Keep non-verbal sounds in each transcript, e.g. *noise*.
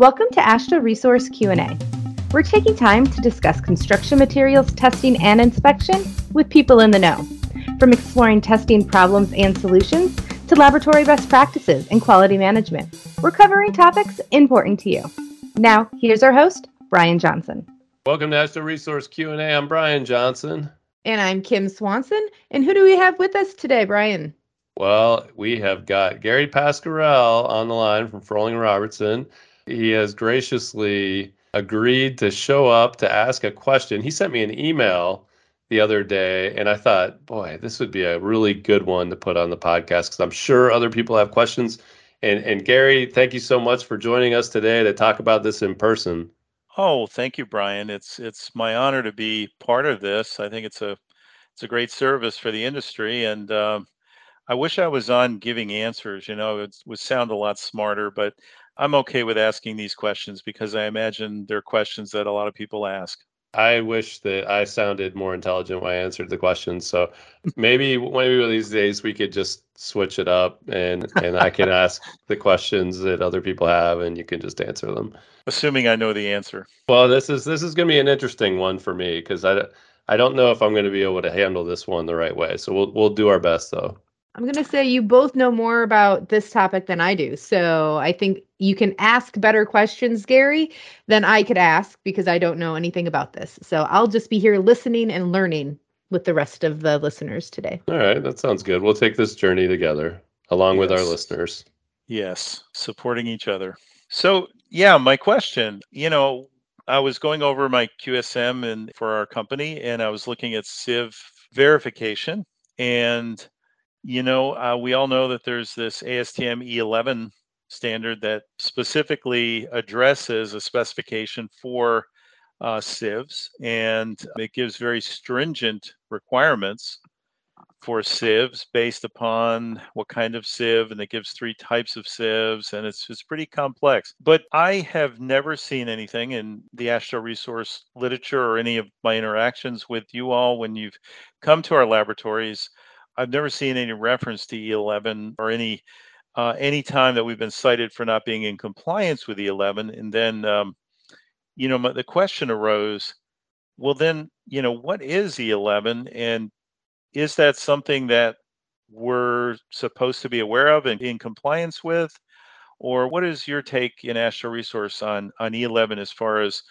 Welcome to AASHTO Resource Q&A. We're taking time to discuss construction materials testing and inspection with people in the know. From exploring testing problems and solutions to laboratory best practices and quality management, we're covering topics important to you. Now, here's our host, Brian Johnson. Welcome to AASHTO Resource Q&A. I'm Brian Johnson. And I'm Kim Swanson. And who do we have with us today, Brian? Well, we have got Gary Pascarell on the line from Froehling Robertson. He has graciously agreed to show up to ask a question. He sent me an email the other day, and I thought, boy, this would be a really good one to put on the podcast because I'm sure other people have questions. And, and Gary, thank you so much for joining us today to talk about this in person. Oh, thank you, Brian. It's it's my honor to be part of this. I think it's a it's a great service for the industry, and uh, I wish I was on giving answers. You know, it would sound a lot smarter, but I'm okay with asking these questions because I imagine they're questions that a lot of people ask. I wish that I sounded more intelligent when I answered the questions. So maybe maybe one of these days we could just switch it up and and I can *laughs* ask the questions that other people have and you can just answer them. Assuming I know the answer. Well, this is this is going to be an interesting one for me because I I don't know if I'm going to be able to handle this one the right way. So we'll we'll do our best though. I'm going to say you both know more about this topic than I do. So I think you can ask better questions, Gary, than I could ask because I don't know anything about this. So I'll just be here listening and learning with the rest of the listeners today. All right. That sounds good. We'll take this journey together along yes. with our listeners. Yes. Supporting each other. So, yeah, my question, you know, I was going over my QSM and for our company and I was looking at sieve verification and you know, uh, we all know that there's this ASTM E11 standard that specifically addresses a specification for uh, sieves, and it gives very stringent requirements for sieves based upon what kind of sieve, and it gives three types of sieves, and it's it's pretty complex. But I have never seen anything in the AASHTO resource literature or any of my interactions with you all when you've come to our laboratories I've never seen any reference to E11 or any uh, any time that we've been cited for not being in compliance with E11. And then, um, you know, the question arose, well, then, you know, what is E11, and is that something that we're supposed to be aware of and in compliance with? Or what is your take in AASHTO Resource on, on E11 as far as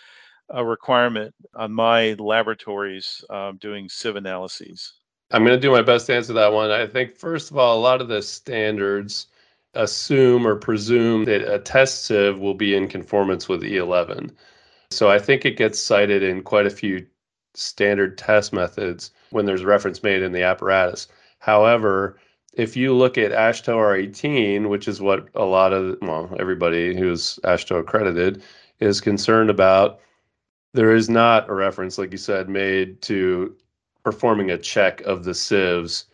a requirement on my laboratories um, doing sieve analyses? I'm going to do my best to answer that one. I think, first of all, a lot of the standards assume or presume that a test sieve will be in conformance with E11. So I think it gets cited in quite a few standard test methods when there's reference made in the apparatus. However, if you look at AASHTO R18, which is what a lot of, well, everybody who's AASHTO accredited is concerned about, there is not a reference, like you said, made to performing a check of the sieves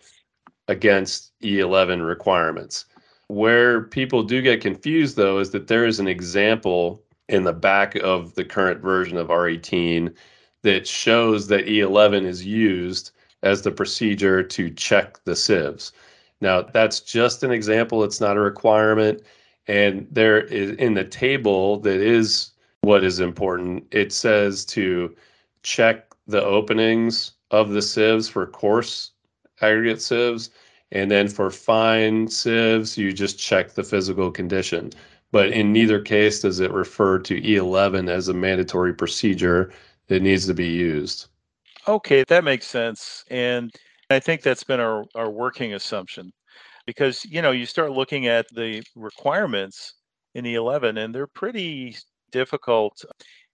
against E11 requirements. Where people do get confused, though, is that there is an example in the back of the current version of R18 that shows that E11 is used as the procedure to check the sieves. Now, that's just an example, it's not a requirement. And there is in the table that is what is important, it says to check the openings of the sieves for coarse aggregate sieves. And then for fine sieves, you just check the physical condition. But in neither case does it refer to E11 as a mandatory procedure that needs to be used. Okay, that makes sense. And I think that's been our, our working assumption because, you know, you start looking at the requirements in E11 and they're pretty difficult.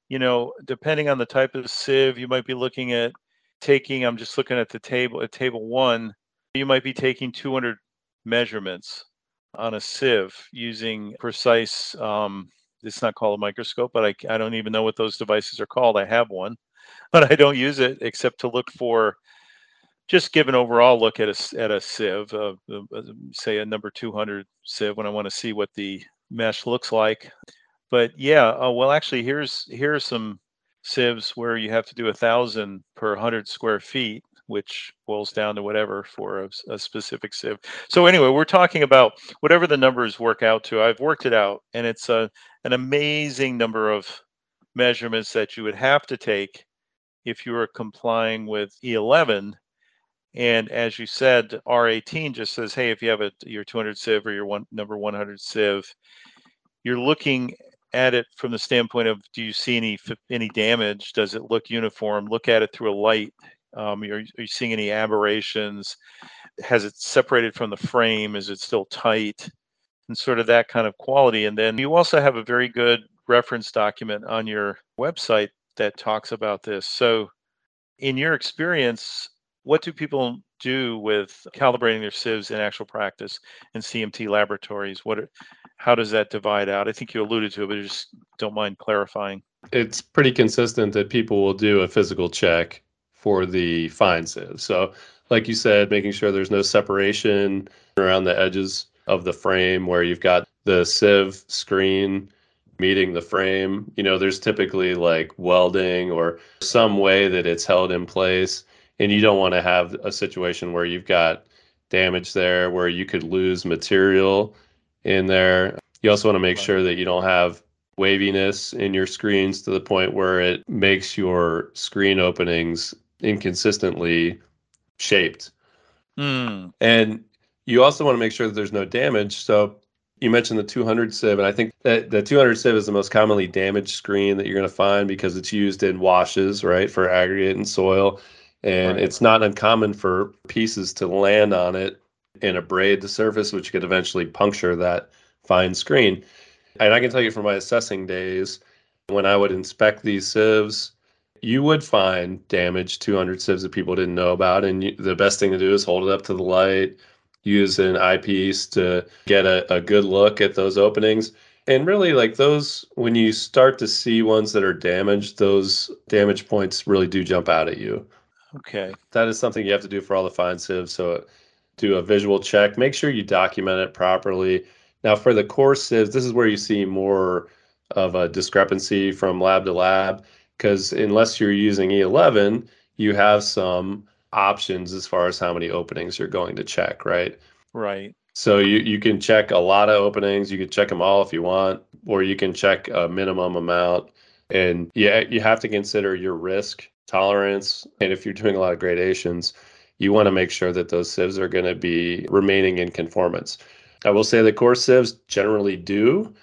You know, depending on the type of sieve, you might be looking at taking, I'm just looking at the table, at table one, you might be taking 200 measurements on a sieve using precise, um, it's not called a microscope, but I, I don't even know what those devices are called. I have one, *laughs* but I don't use it except to look for just give an overall look at a, at a sieve, uh, uh, say a number 200 sieve when I want to see what the mesh looks like. But yeah, uh, well, actually, here's here's some sieves where you have to do a thousand per hundred square feet, which boils down to whatever for a, a, specific sieve. So anyway, we're talking about whatever the numbers work out to. I've worked it out, and it's a an amazing number of measurements that you would have to take if you were complying with E11. And as you said, R18 just says, hey, if you have a your 200 sieve or your one number 100 sieve, you're looking at it from the standpoint of do you see any any damage? Does it look uniform? Look at it through a light. Um, are, are you seeing any aberrations? Has it separated from the frame? Is it still tight? And sort of that kind of quality. And then you also have a very good reference document on your website that talks about this. So, in your experience, what do people do with calibrating their sieves in actual practice in CMT laboratories? What, how does that divide out? I think you alluded to it, but I just don't mind clarifying. It's pretty consistent that people will do a physical check for the fine sieve. So, like you said, making sure there's no separation around the edges of the frame where you've got the sieve screen meeting the frame. You know, there's typically like welding or some way that it's held in place. And you don't want to have a situation where you've got damage there where you could lose material in there. You also want to make sure that you don't have waviness in your screens to the point where it makes your screen openings inconsistently shaped. Mm. And you also want to make sure that there's no damage. So you mentioned the 200 sieve, and I think that the 200 sieve is the most commonly damaged screen that you're going to find because it's used in washes, right, for aggregate and soil. And right. it's not uncommon for pieces to land on it and abrade the surface, which could eventually puncture that fine screen. And I can tell you from my assessing days, when I would inspect these sieves, you would find damaged 200 sieves that people didn't know about. And you, the best thing to do is hold it up to the light, use an eyepiece to get a, a good look at those openings. And really, like those, when you start to see ones that are damaged, those damage points really do jump out at you. Okay. That is something you have to do for all the fine sieves. So do a visual check. Make sure you document it properly. Now, for the coarse sieves, this is where you see more of a discrepancy from lab to lab because unless you're using E11, you have some options as far as how many openings you're going to check, right? Right. So you, you can check a lot of openings. You can check them all if you want, or you can check a minimum amount. And yeah, you have to consider your risk tolerance. And if you're doing a lot of gradations, you want to make sure that those sieves are going to be remaining in conformance. I will say the coarse sieves generally do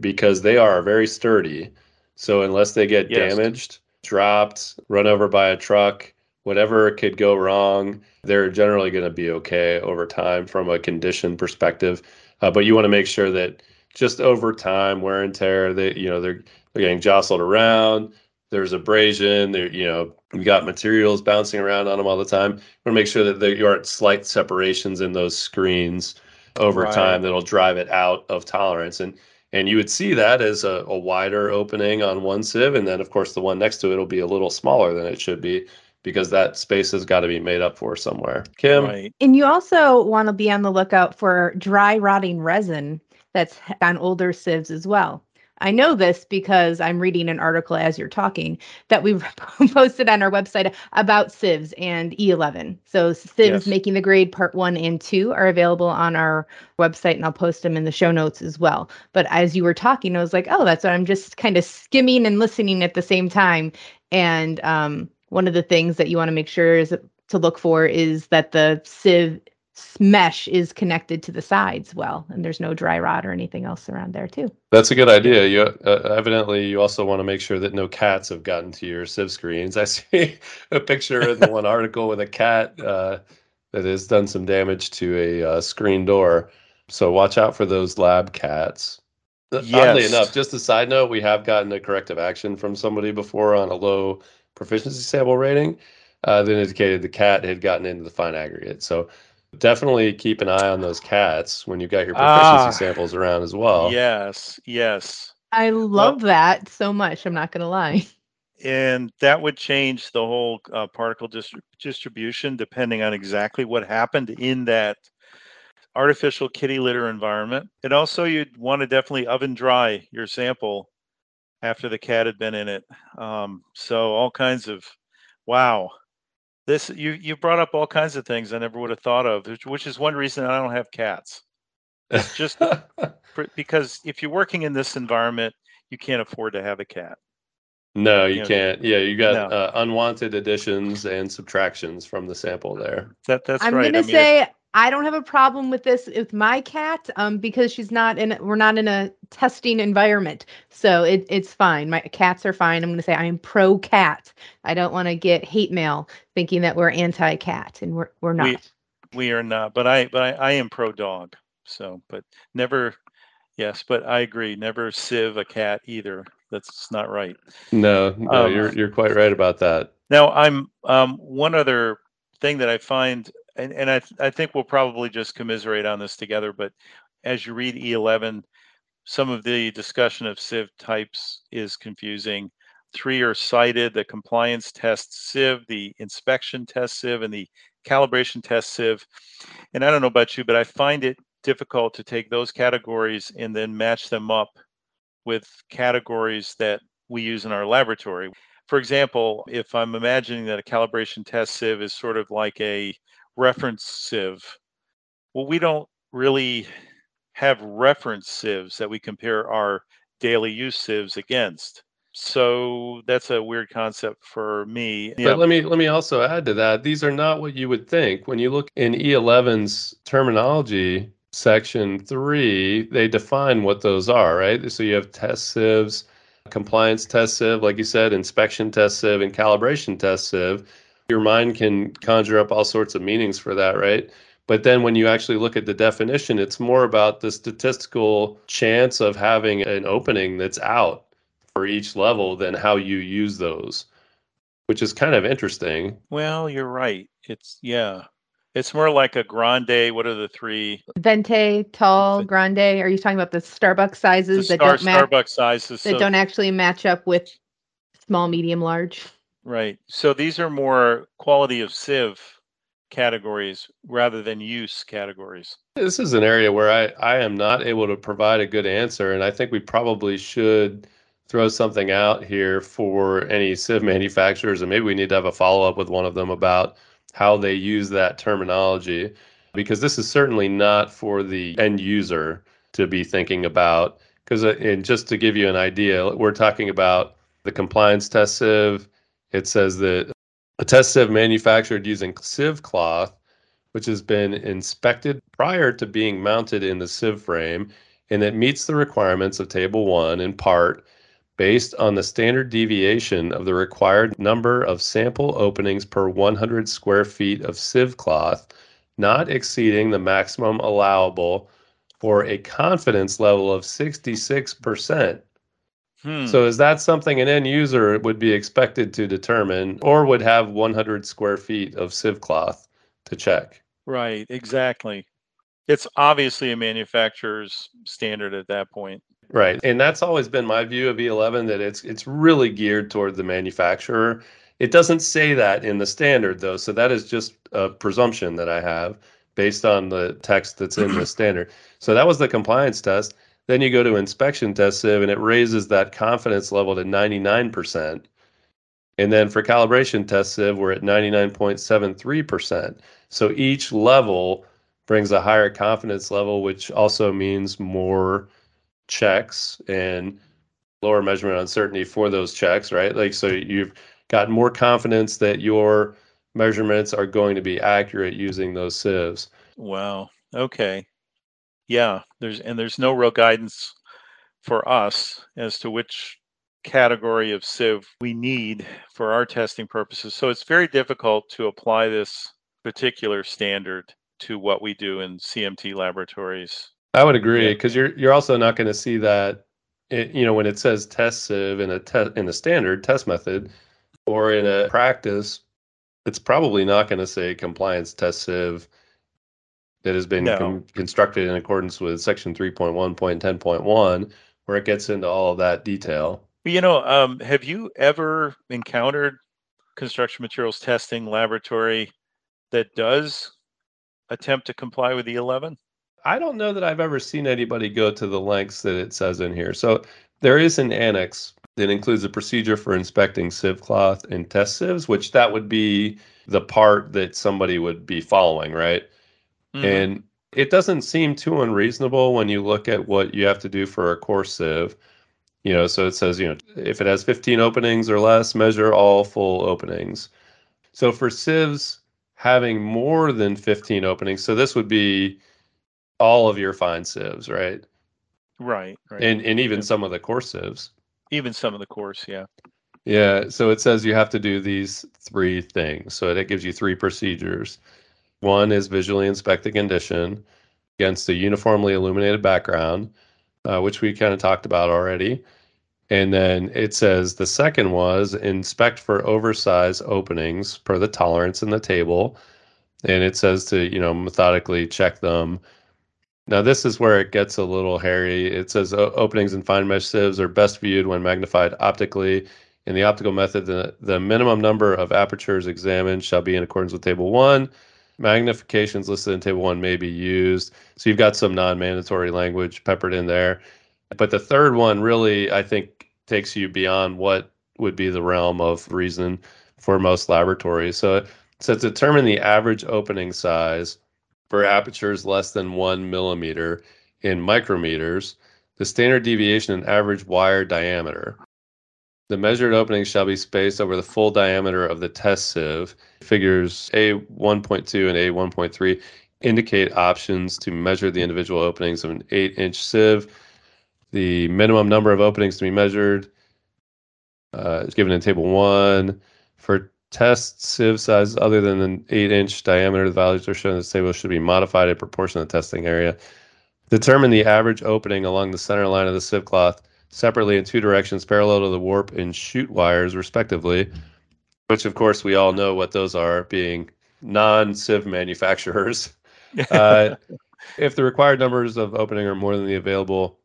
because they are very sturdy. So unless they get yes. damaged, dropped, run over by a truck, whatever could go wrong, they're generally going to be okay over time from a condition perspective. Uh, but you want to make sure that just over time, wear and tear, they you know they're they're getting jostled around. There's abrasion. There, you know, you got materials bouncing around on them all the time. You want to make sure that there aren't slight separations in those screens over right. time that'll drive it out of tolerance. And and you would see that as a, a, wider opening on one sieve, and then of course the one next to it will be a little smaller than it should be because that space has got to be made up for somewhere. Kim, right. and you also want to be on the lookout for dry rotting resin that's on older sieves as well. I know this because I'm reading an article as you're talking that we *laughs* posted on our website about sieves and E11. So sieves yes. making the grade part one and two are available on our website, and I'll post them in the show notes as well. But as you were talking, I was like, oh, that's what I'm just kind of skimming and listening at the same time. And um, one of the things that you want to make sure is to look for is that the sieve mesh is connected to the sides well and there's no dry rot or anything else around there too. That's a good idea. You uh, evidently you also want to make sure that no cats have gotten to your sieve screens. *laughs* I see a picture in the *laughs* one article with a cat uh, that has done some damage to a uh, screen door. So watch out for those lab cats. Uh, yes. oddly enough just a side note we have gotten a corrective action from somebody before on a low proficiency sample rating uh, that indicated the cat had gotten into the fine aggregate. So definitely keep an eye on those cats when you've got your proficiency ah, samples around as well. Yes, yes. I love well, that so much. I'm not going to lie. *laughs* And that would change the whole uh, particle distri- distribution depending on exactly what happened in that artificial kitty litter environment. And also, you'd want to definitely oven dry your sample after the cat had been in it. Um, so, all kinds of wow this you you brought up all kinds of things I never would have thought of, which, which is one reason I don't have cats. It's just *laughs* because if you're working in this environment, you can't afford to have a cat. no, you can't. Yeah, you got no. uh, unwanted additions and subtractions from the sample there. That that's I'm right. gonna I mean, say I don't have a problem with this with my cat um, because she's not in. We're not in a testing environment, so it, it's fine. My cats are fine. I'm going to say I am pro cat. I don't want to get hate mail thinking that we're anti cat, and we're we're not. We, we are not, but I but I, I am pro dog. So, but never. Yes, but I agree. Never sieve a cat either. That's not right. No, no, um, you're you're quite right about that. Now, I'm um, one other thing that I find and, and I, th- I think we'll probably just commiserate on this together, but as you read E11, some of the discussion of sieve types is confusing. Three are cited the compliance test sieve, the inspection test sieve, and the calibration test sieve. And I don't know about you, but I find it difficult to take those categories and then match them up with categories that we use in our laboratory. For example, if I'm imagining that a calibration test sieve is sort of like a reference sieve. Well, we don't really have reference sieves that we compare our daily use sieves against. So that's a weird concept for me. But let me let me also add to that. These are not what you would think. When you look in E11's terminology section 3, they define what those are, right? So you have test sieves, compliance test sieve, like you said, inspection test sieve and calibration test sieve your mind can conjure up all sorts of meanings for that, right? But then when you actually look at the definition, it's more about the statistical chance of having an opening that's out for each level than how you use those, which is kind of interesting. Well, you're right. It's, yeah. It's more like a grande. What are the three? Venti, tall, grande. Are you talking about the Starbucks sizes the that don't match? Starbucks sizes that so... don't actually match up with small, medium, large? Right. So these are more quality of sieve categories rather than use categories. This is an area where I, I am not able to provide a good answer. And I think we probably should throw something out here for any sieve manufacturers. And maybe we need to have a follow up with one of them about how they use that terminology, because this is certainly not for the end user to be thinking about. Because, uh, and just to give you an idea, we're talking about the compliance test sieve it says that a test sieve manufactured using sieve cloth, which has been inspected prior to being mounted in the sieve frame, and it meets the requirements of Table 1 in part based on the standard deviation of the required number of sample openings per 100 square feet of sieve cloth, not exceeding the maximum allowable for a confidence level of 66%. Hmm. So is that something an end user would be expected to determine or would have 100 square feet of sieve cloth to check? Right, exactly. It's obviously a manufacturer's standard at that point. Right. And that's always been my view of E11 that it's it's really geared toward the manufacturer. It doesn't say that in the standard though, so that is just a presumption that I have based on the text that's in the *clears throat* standard. So that was the compliance test. Then you go to inspection test sieve and it raises that confidence level to 99%. And then for calibration test sieve, we're at 99.73%. So each level brings a higher confidence level, which also means more checks and lower measurement uncertainty for those checks, right? Like, so you've got more confidence that your measurements are going to be accurate using those sieves. Wow. Okay yeah, there's and there's no real guidance for us as to which category of sieve we need for our testing purposes. So it's very difficult to apply this particular standard to what we do in CMT laboratories. I would agree because yeah. you're you're also not going to see that it, you know when it says test sieve in a te- in a standard test method or in a practice it's probably not going to say compliance test sieve that has been no. com- constructed in accordance with section 3.1.10.1 where it gets into all of that detail you know um, have you ever encountered construction materials testing laboratory that does attempt to comply with E11 i don't know that i've ever seen anybody go to the lengths that it says in here so there is an annex that includes a procedure for inspecting sieve cloth and test sieves, which that would be the part that somebody would be following, right? Mm-hmm. And it doesn't seem too unreasonable when you look at what you have to do for a coarse sieve. You know, so it says, you know, if it has 15 openings or less, measure all full openings. So for sieves having more than 15 openings, so this would be all of your fine sieves, right? Right, right. And and even yeah. some of the coarse sieves. Even some of the coarse, yeah. Yeah, so it says you have to do these three things. So it gives you three procedures. One is visually inspect the condition against a uniformly illuminated background, uh, which we kind of talked about already. And then it says the second was inspect for oversized openings per the tolerance in the table. And it says to, you know, methodically check them. Now, this is where it gets a little hairy. It says openings in fine mesh sieves are best viewed when magnified optically. In the optical method, the, the minimum number of apertures examined shall be in accordance with Table 1 magnifications listed in table one may be used. So you've got some non-mandatory language peppered in there. But the third one really, I think, takes you beyond what would be the realm of reason for most laboratories. So it says determine the average opening size for apertures less than one millimeter in micrometers, the standard deviation in average wire diameter. The measured openings shall be spaced over the full diameter of the test sieve. Figures A1.2 and A1.3 indicate options to measure the individual openings of an 8 inch sieve. The minimum number of openings to be measured uh, is given in Table 1. For test sieve sizes other than an 8 inch diameter, the values are shown in this table should be modified in proportion to the testing area. Determine the average opening along the center line of the sieve cloth separately in two directions parallel to the warp and shute wires, respectively, which, of course, we all know what those are, being non sieve manufacturers. *laughs* uh, if the required numbers of opening are more than the available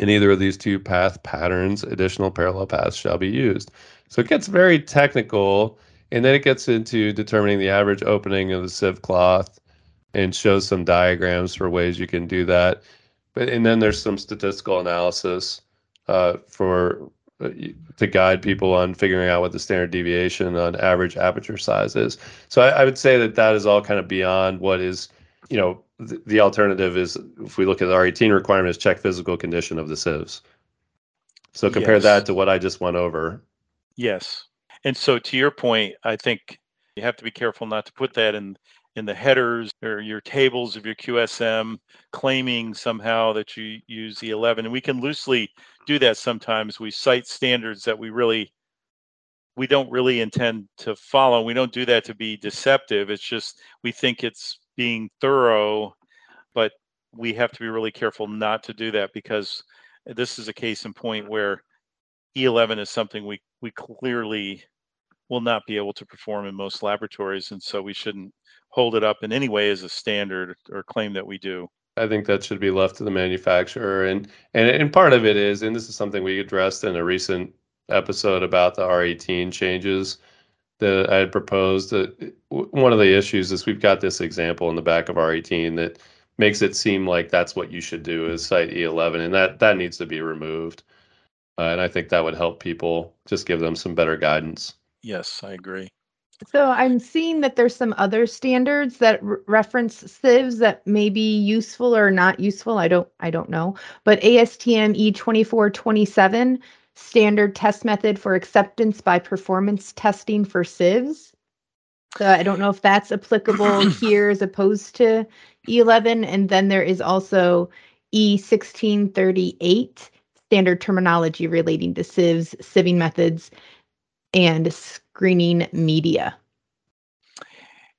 in either of these two path patterns, additional parallel paths shall be used. So it gets very technical, and then it gets into determining the average opening of the sieve cloth and shows some diagrams for ways you can do that. But and then there's some statistical analysis uh, for uh, to guide people on figuring out what the standard deviation on average aperture size is. So I, I would say that that is all kind of beyond what is, you know, the, the alternative is if we look at the R18 requirement is check physical condition of the sieves. So compare yes. that to what I just went over. Yes. And so to your point, I think you have to be careful not to put that in in the headers or your tables of your QSM claiming somehow that you use E11. And we can loosely do that sometimes. We cite standards that we really we don't really intend to follow. We don't do that to be deceptive. It's just we think it's being thorough, but we have to be really careful not to do that because this is a case in point where E11 is something we we clearly will not be able to perform in most laboratories, and so we shouldn't hold it up in any way as a standard or claim that we do. I think that should be left to the manufacturer, and and and part of it is, and this is something we addressed in a recent episode about the R18 changes that I had proposed. That one of the issues is we've got this example in the back of R18 that makes it seem like that's what you should do is cite E11, and that that needs to be removed. Uh, and I think that would help people just give them some better guidance. Yes, I agree. So I'm seeing that there's some other standards that re- reference sieves that may be useful or not useful. I don't I don't know. But ASTM E2427 standard test method for acceptance by performance testing for sieves. So I don't know if that's applicable *clears throat* here as opposed to E11 and then there is also E1638 standard terminology relating to sieves, sieving methods and screening media.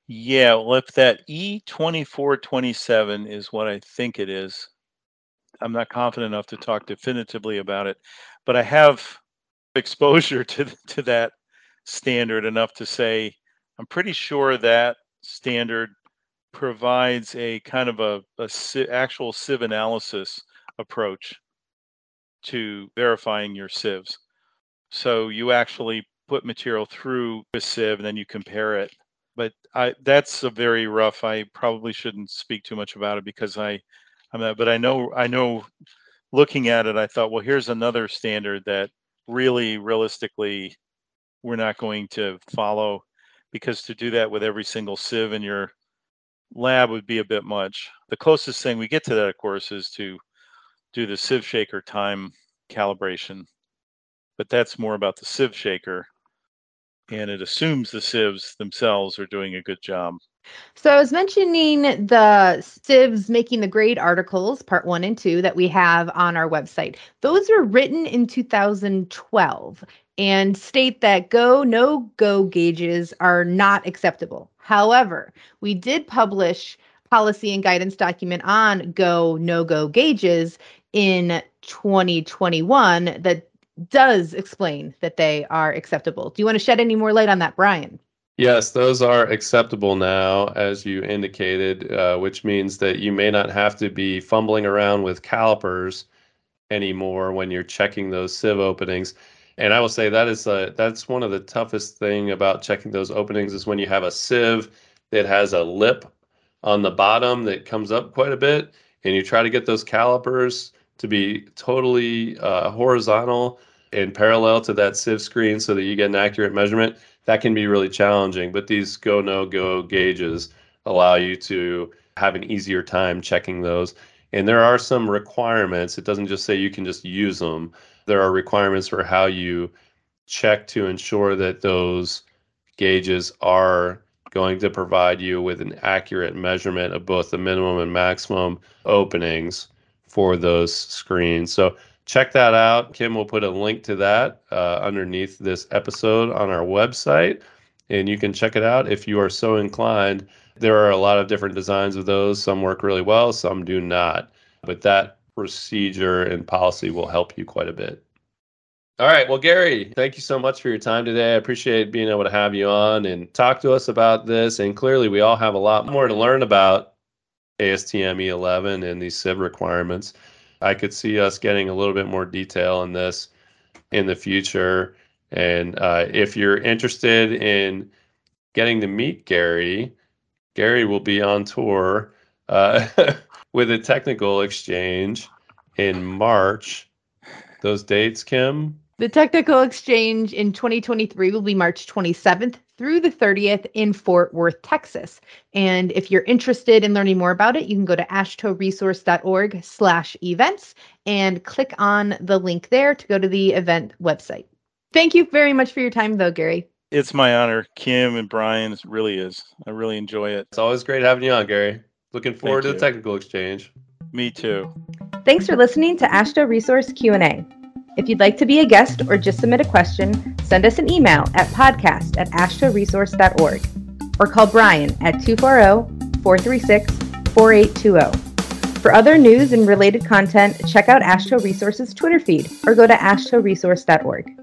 Yeah, well, if that E2427 is what I think it is, I'm not confident enough to talk definitively about it, but I have *laughs* exposure to to that standard enough to say I'm pretty sure that standard provides a kind of a, a actual sieve analysis approach to verifying your sieves. So you actually put material through a sieve and then you compare it. But I that's a very rough. I probably shouldn't speak too much about it because I I'm not, but I know I know looking at it, I thought, well, here's another standard that really realistically, we're not going to follow because to do that with every single sieve in your lab would be a bit much. The closest thing we get to that, of course, is to do the sieve shaker time calibration, but that's more about the sieve shaker, and it assumes the sieves themselves are doing a good job. So I was mentioning the sieves making the grade articles, part one and two, that we have on our website. Those were written in 2012 and state that go no go gauges are not acceptable. However, we did publish policy and guidance document on go no go gauges in 2021 that does explain that they are acceptable. Do you want to shed any more light on that, Brian? Yes, those are acceptable now, as you indicated, uh, which means that you may not have to be fumbling around with calipers anymore when you're checking those sieve openings. And I will say that is a, that's one of the toughest thing about checking those openings is when you have a sieve that has a lip on the bottom that comes up quite a bit, and you try to get those calipers to be totally uh, horizontal and parallel to that sieve screen so that you get an accurate measurement that can be really challenging. But these go no go gauges allow you to have an easier time checking those. And there are some requirements. It doesn't just say you can just use them. There are requirements for how you check to ensure that those gauges are going to provide you with an accurate measurement of both the minimum and maximum openings for those screens. So check that out. Kim will put a link to that uh, underneath this episode on our website, and you can check it out if you are so inclined. There are a lot of different designs of those. Some work really well, some do not. But that procedure and policy will help you quite a bit. All right. Well, Gary, thank you so much for your time today. I appreciate being able to have you on and talk to us about this. And clearly, we all have a lot more to learn about ASTM E11 and these sieve requirements. I could see us getting a little bit more detail in this in the future. And uh, if you're interested in getting to meet Gary, Gary will be on tour uh, *laughs* with a technical exchange in March. Those dates, Kim? The technical exchange in 2023 will be March 27th through the 30th in Fort Worth, Texas. And if you're interested in learning more about it, you can go to aashtoresource.org slash events and click on the link there to go to the event website. Thank you very much for your time, though, Gary. It's my honor, Kim and Brian. It really is. I really enjoy it. It's always great having you on, Gary. Looking forward Thank to you. the technical exchange. Me too. Thanks for listening to AASHTO Resource Q&A. If you'd like to be a guest or just submit a question, send us an email at podcast at aashtoresource.org or call Brian at 240 436 4820. For other news and related content, check out AASHTO Resources Twitter feed or go to aashtoresource.org.